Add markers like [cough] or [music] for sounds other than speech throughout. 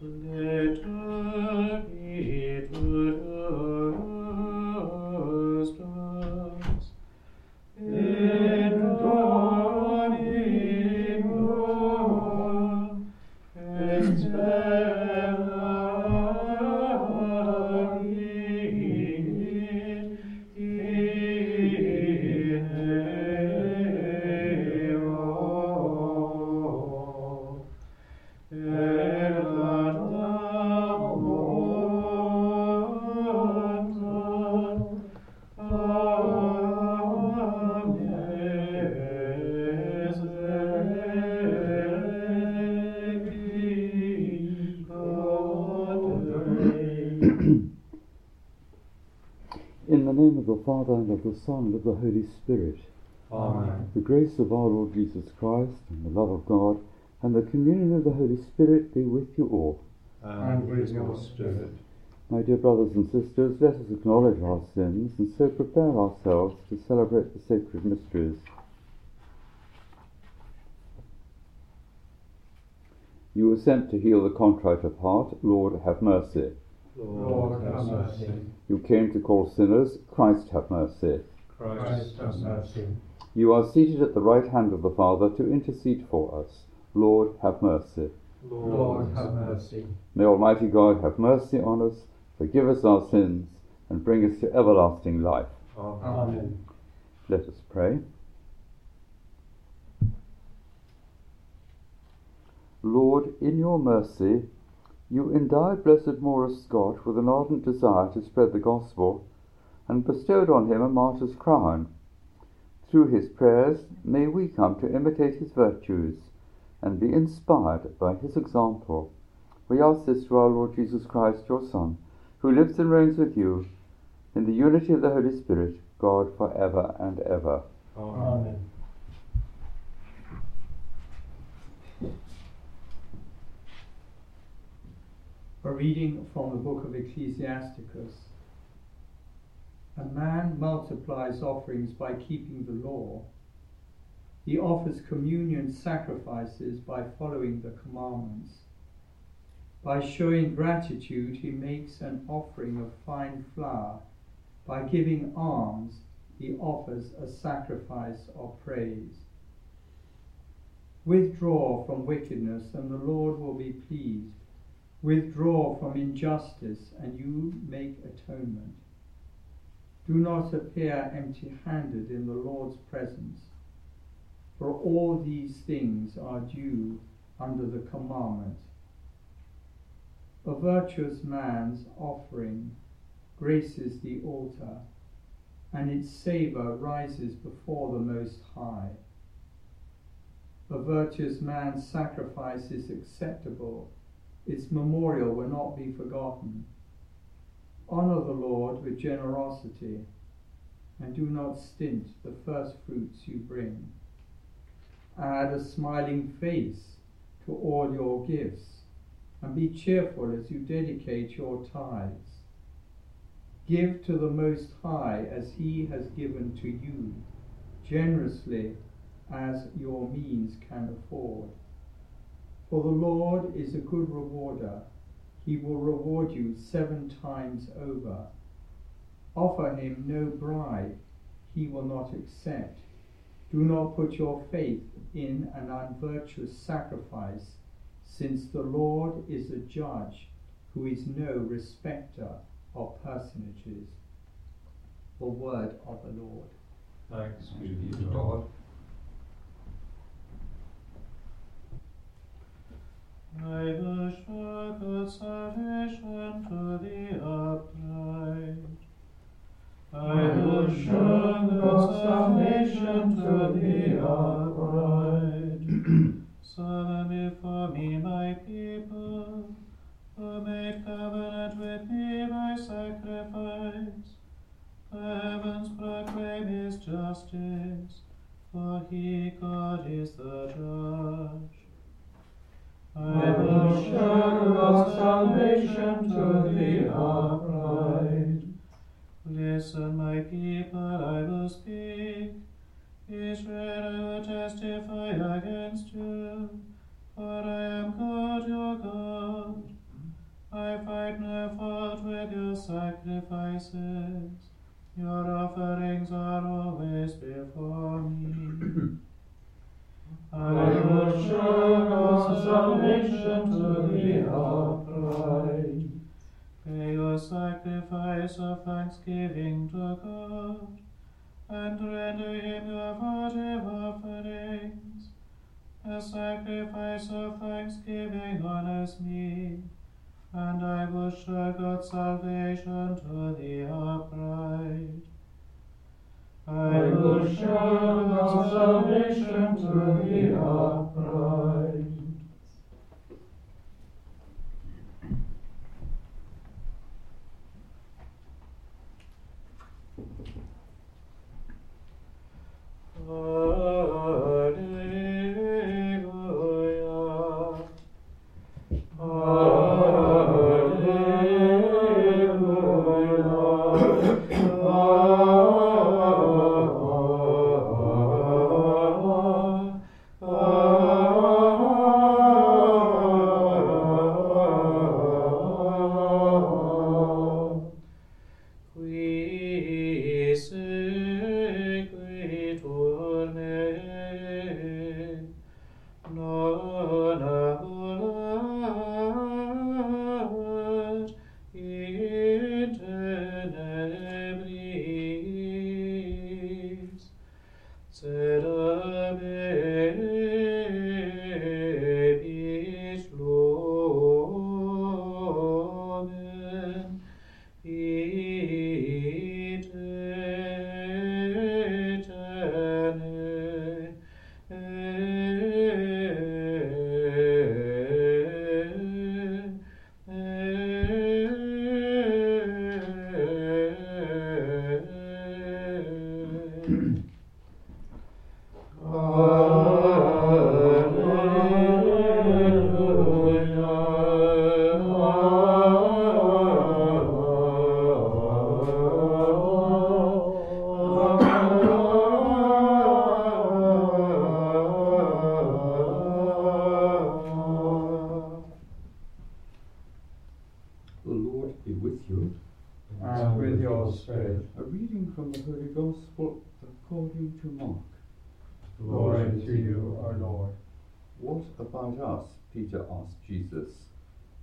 Let Father, and of the Son, and of the Holy Spirit. Amen. The grace of our Lord Jesus Christ, and the love of God, and the communion of the Holy Spirit be with you all. And with your spirit. My dear brothers and sisters, let us acknowledge our sins and so prepare ourselves to celebrate the sacred mysteries. You were sent to heal the contrite of heart. Lord, have mercy. Lord, have mercy. You came to call sinners. Christ, have mercy. Christ, have mercy. You are seated at the right hand of the Father to intercede for us. Lord, have mercy. Lord, have mercy. May Almighty God have mercy on us, forgive us our sins, and bring us to everlasting life. Amen. Let us pray. Lord, in your mercy, you endowed Blessed Maurus Scott with an ardent desire to spread the gospel and bestowed on him a martyr's crown. Through his prayers, may we come to imitate his virtues and be inspired by his example. We ask this through our Lord Jesus Christ, your Son, who lives and reigns with you in the unity of the Holy Spirit, God for ever and ever. Amen. A reading from the book of Ecclesiasticus. A man multiplies offerings by keeping the law. He offers communion sacrifices by following the commandments. By showing gratitude, he makes an offering of fine flour. By giving alms, he offers a sacrifice of praise. Withdraw from wickedness, and the Lord will be pleased. Withdraw from injustice, and you make atonement. Do not appear empty handed in the Lord's presence, for all these things are due under the commandment. A virtuous man's offering graces the altar, and its savour rises before the Most High. A virtuous man's sacrifice is acceptable its memorial will not be forgotten. Honor the Lord with generosity, and do not stint the first fruits you bring. Add a smiling face to all your gifts, and be cheerful as you dedicate your tithes. Give to the Most High as He has given to you, generously as your means can afford. For the Lord is a good rewarder. He will reward you seven times over. Offer him no bribe, he will not accept. Do not put your faith in an unvirtuous sacrifice, since the Lord is a judge who is no respecter of personages. The word of the Lord. Thanks be to God. I will show good salvation to the upright. I will show good salvation to the upright. Serve before me, my people, who made covenant with me by sacrifice. The heavens proclaim his justice, for he, God, is the judge. I will show God's salvation to the upright. Listen, my people, I will speak. Israel, I will testify against you, for I am God your God. I find no fault with your sacrifices. Your offerings are always before me. I will show salvation to the upright. Pay your sacrifice of thanksgiving to God, and render him your votive offerings. A sacrifice of thanksgiving honors me, and I will show God's salvation to the upright. I will show salvation to the upright.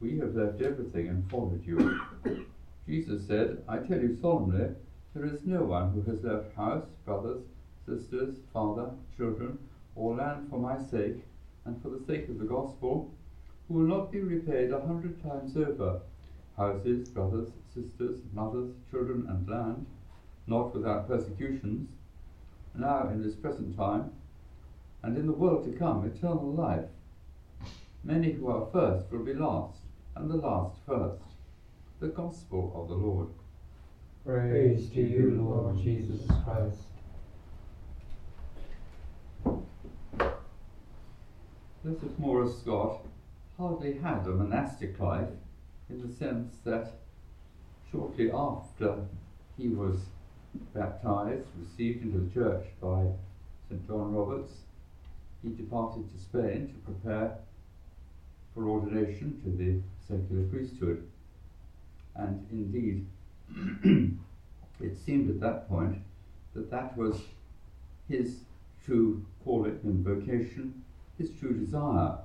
We have left everything and followed you. [coughs] Jesus said, I tell you solemnly, there is no one who has left house, brothers, sisters, father, children, or land for my sake, and for the sake of the gospel, who will not be repaid a hundred times over houses, brothers, sisters, mothers, children, and land, not without persecutions, now in this present time, and in the world to come eternal life. Many who are first will be last, and the last first. The Gospel of the Lord. Praise to you, Lord Jesus Christ. Joseph Maurus Scott hardly had a monastic life in the sense that shortly after he was baptized, received into the church by St. John Roberts, he departed to Spain to prepare for ordination to the secular priesthood. And indeed, [clears throat] it seemed at that point that that was his true calling and vocation, his true desire.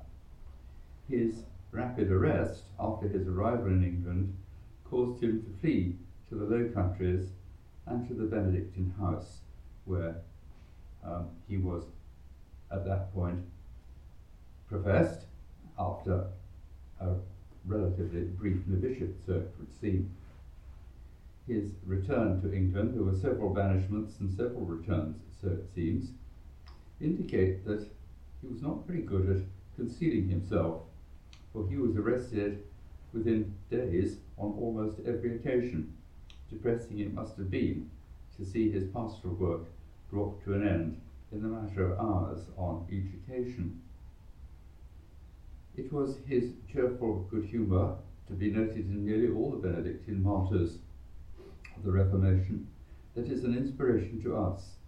His rapid arrest after his arrival in England caused him to flee to the Low Countries and to the Benedictine house, where um, he was at that point professed after a relatively brief novitiate, so it would seem. His return to England, there were several banishments and several returns, so it seems, indicate that he was not very good at concealing himself, for he was arrested within days on almost every occasion. Depressing it must have been to see his pastoral work brought to an end in the matter of hours on each occasion. It was his cheerful good humour to be noted in nearly all the Benedictine martyrs of the Reformation that is an inspiration to us.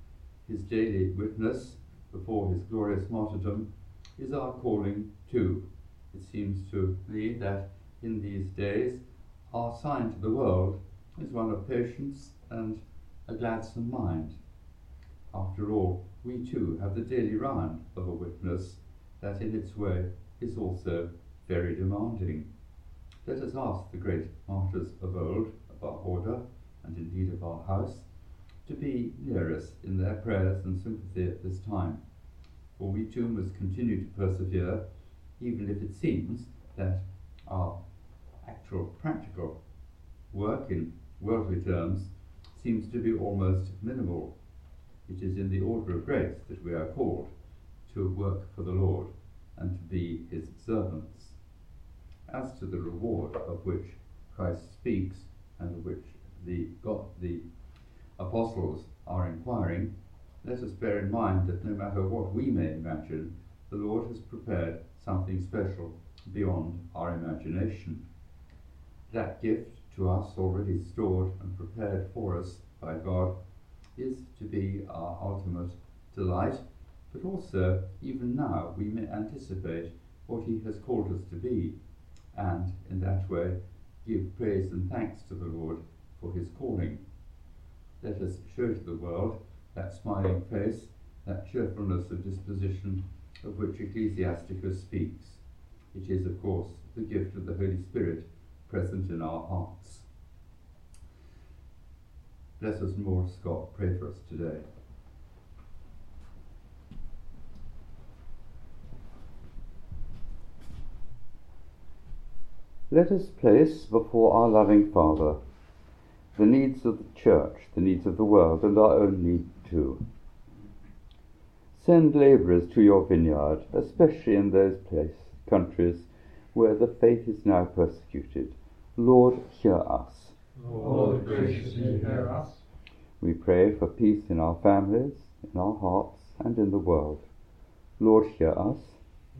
His daily witness before his glorious martyrdom is our calling too. It seems to me that in these days, our sign to the world is one of patience and a gladsome mind. After all, we too have the daily round of a witness that in its way is also very demanding. Let us ask the great martyrs of old, of our order, and indeed of our house, to be near us in their prayers and sympathy at this time. For we too must continue to persevere, even if it seems that our actual practical work in worldly terms seems to be almost minimal. It is in the order of grace that we are called to work for the Lord and to be his servants. As to the reward of which Christ speaks and of which the, God, the apostles are inquiring, let us bear in mind that no matter what we may imagine, the Lord has prepared something special beyond our imagination. That gift to us already stored and prepared for us by God is to be our ultimate delight, but also, even now, we may anticipate what He has called us to be, and in that way give praise and thanks to the Lord for His calling. Let us show to the world that smiling face, that cheerfulness of disposition of which Ecclesiasticus speaks. It is, of course, the gift of the Holy Spirit present in our hearts. Blessed Maurus, Scott. Pray for us today. Let us place before our loving Father the needs of the church, the needs of the world, and our own need too. Send labourers to your vineyard, especially in those place, countries where the faith is now persecuted. Lord, hear us. Lord, graciously hear us. We pray for peace in our families, in our hearts, and in the world. Lord, hear us.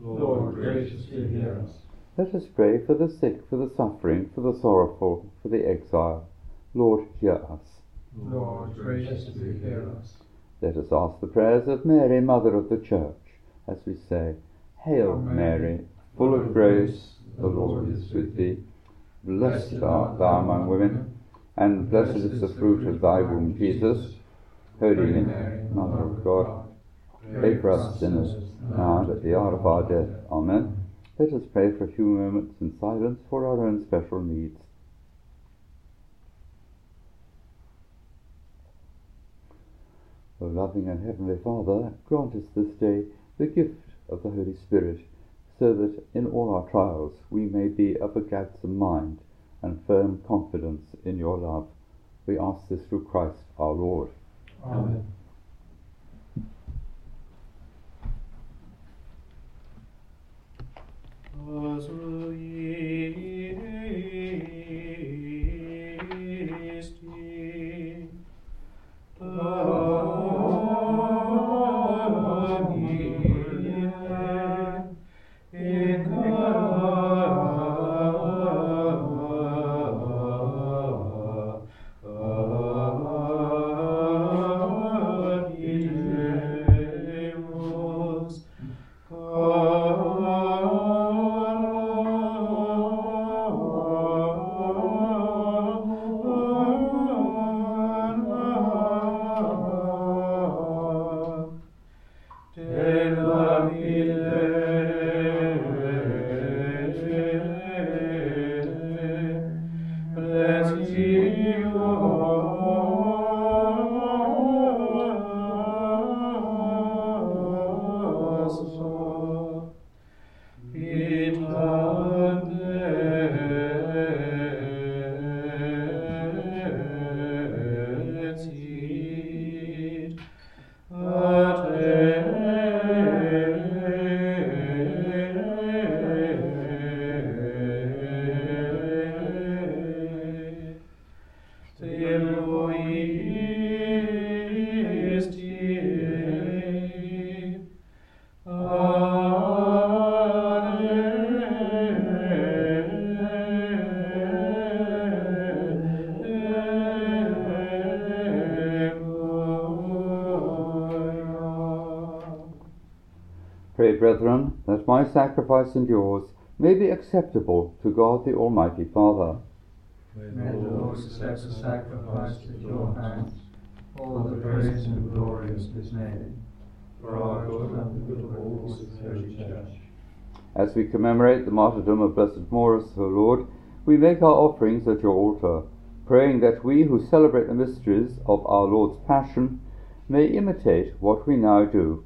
Lord, graciously hear us. Let us pray for the sick, for the suffering, for the sorrowful, for the exile. Lord, hear us. Lord, graciously hear us. Let us ask the prayers of Mary, Mother of the Church, as we say, Hail, Mary, full of grace, the Lord is with thee. Blessed art thou among women, and blessed is the fruit of thy womb, Jesus. Holy Mary, Mother of God, pray for us sinners, now and at the hour of our death. Amen. Let us pray for a few moments in silence for our own special needs. O loving and heavenly Father, grant us this day the gift of the Holy Spirit, so that in all our trials we may be of a gladsome mind and firm confidence in your love. We ask this through Christ our Lord. Amen. Pray, brethren, that my sacrifice and yours may be acceptable to God the Almighty Father. May the Lord accept the sacrifice at your hands, all the praise and glory of his name, for our good and the good of all his holy church. As we commemorate the martyrdom of Blessed Maurus, O Lord, we make our offerings at your altar, praying that we who celebrate the mysteries of our Lord's Passion may imitate what we now do.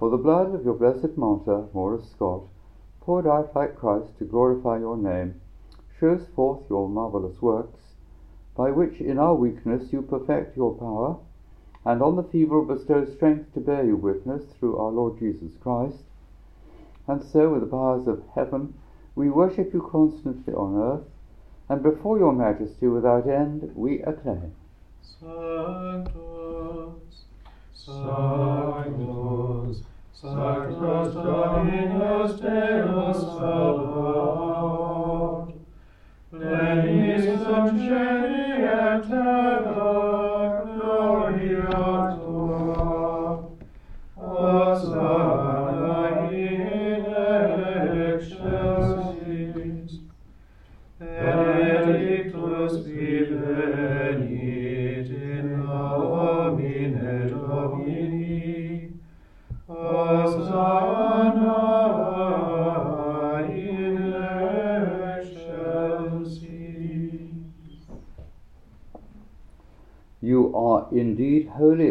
For the blood of your blessed martyr, Maurus Scott, poured out like Christ to glorify your name, shows forth your marvellous works, by which in our weakness you perfect your power, and on the feeble bestow strength to bear you witness through our Lord Jesus Christ. And so, with the powers of heaven, we worship you constantly on earth, and before your majesty without end we acclaim. Sanctus,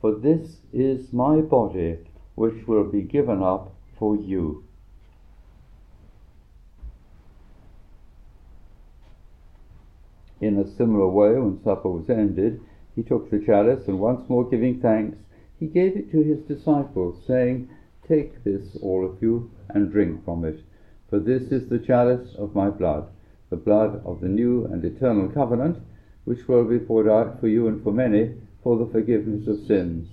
for this is my body, which will be given up for you. In a similar way, when supper was ended, he took the chalice, and once more giving thanks, he gave it to his disciples, saying, Take this, all of you, and drink from it, for this is the chalice of my blood, the blood of the new and eternal covenant, which will be poured out for you and for many for the forgiveness of sins.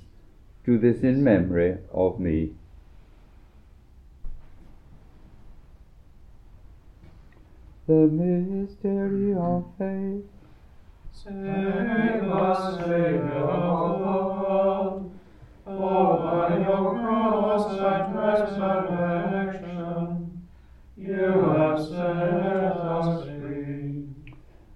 Do this in memory of me. The mystery of faith. Save us, Saviour of the world, for by your cross and resurrection you have set us.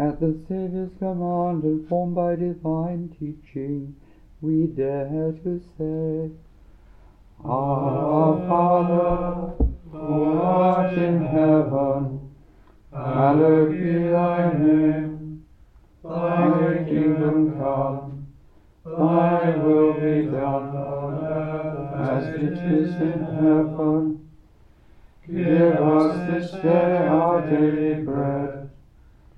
At the Saviour's command, informed by divine teaching, we dare to say, Our Father, who art in heaven, hallowed be thy name. Thy kingdom come, thy will be done on earth as it is in heaven. Give us this day our daily bread,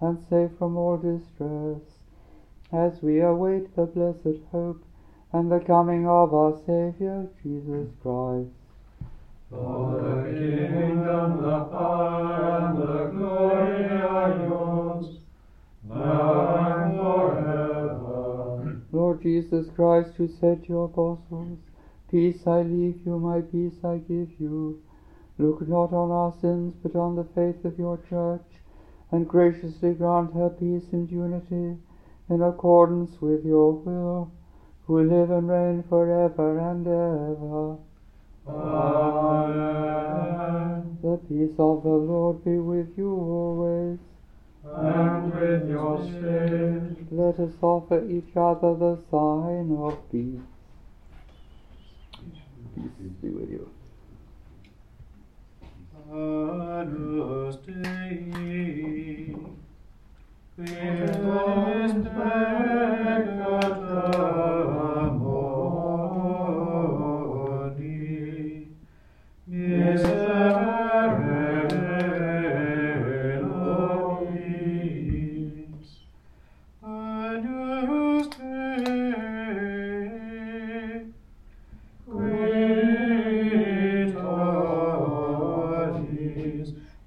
and safe from all distress, as we await the blessed hope and the coming of our Saviour Jesus Christ. For the kingdom, the power, and the glory are yours, now and forever. Lord Jesus Christ, who said to your apostles, Peace I leave you, my peace I give you, look not on our sins, but on the faith of your church, and graciously grant her peace and unity in accordance with your will, who live and reign for ever and ever. Amen. The peace of the Lord be with you always. And with your spirit. Let us offer each other the sign of peace. Peace be with you. Agnus Dei, Quis est peccator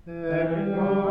tollis peccata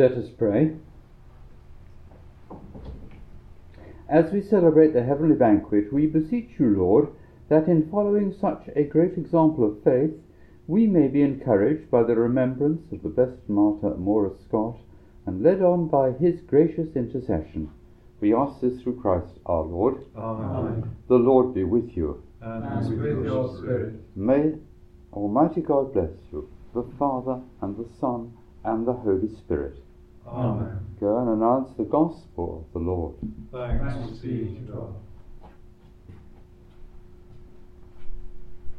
Let us pray. As we celebrate the heavenly banquet, we beseech you, Lord, that in following such a great example of faith, we may be encouraged by the remembrance of the blessed martyr Maurus Scott, and led on by his gracious intercession. We ask this through Christ our Lord. Amen. The Lord be with you. And with your spirit. May Almighty God bless you, the Father, and the Son, and the Holy Spirit. Amen. Go and announce the gospel of the Lord. Thanks be to God.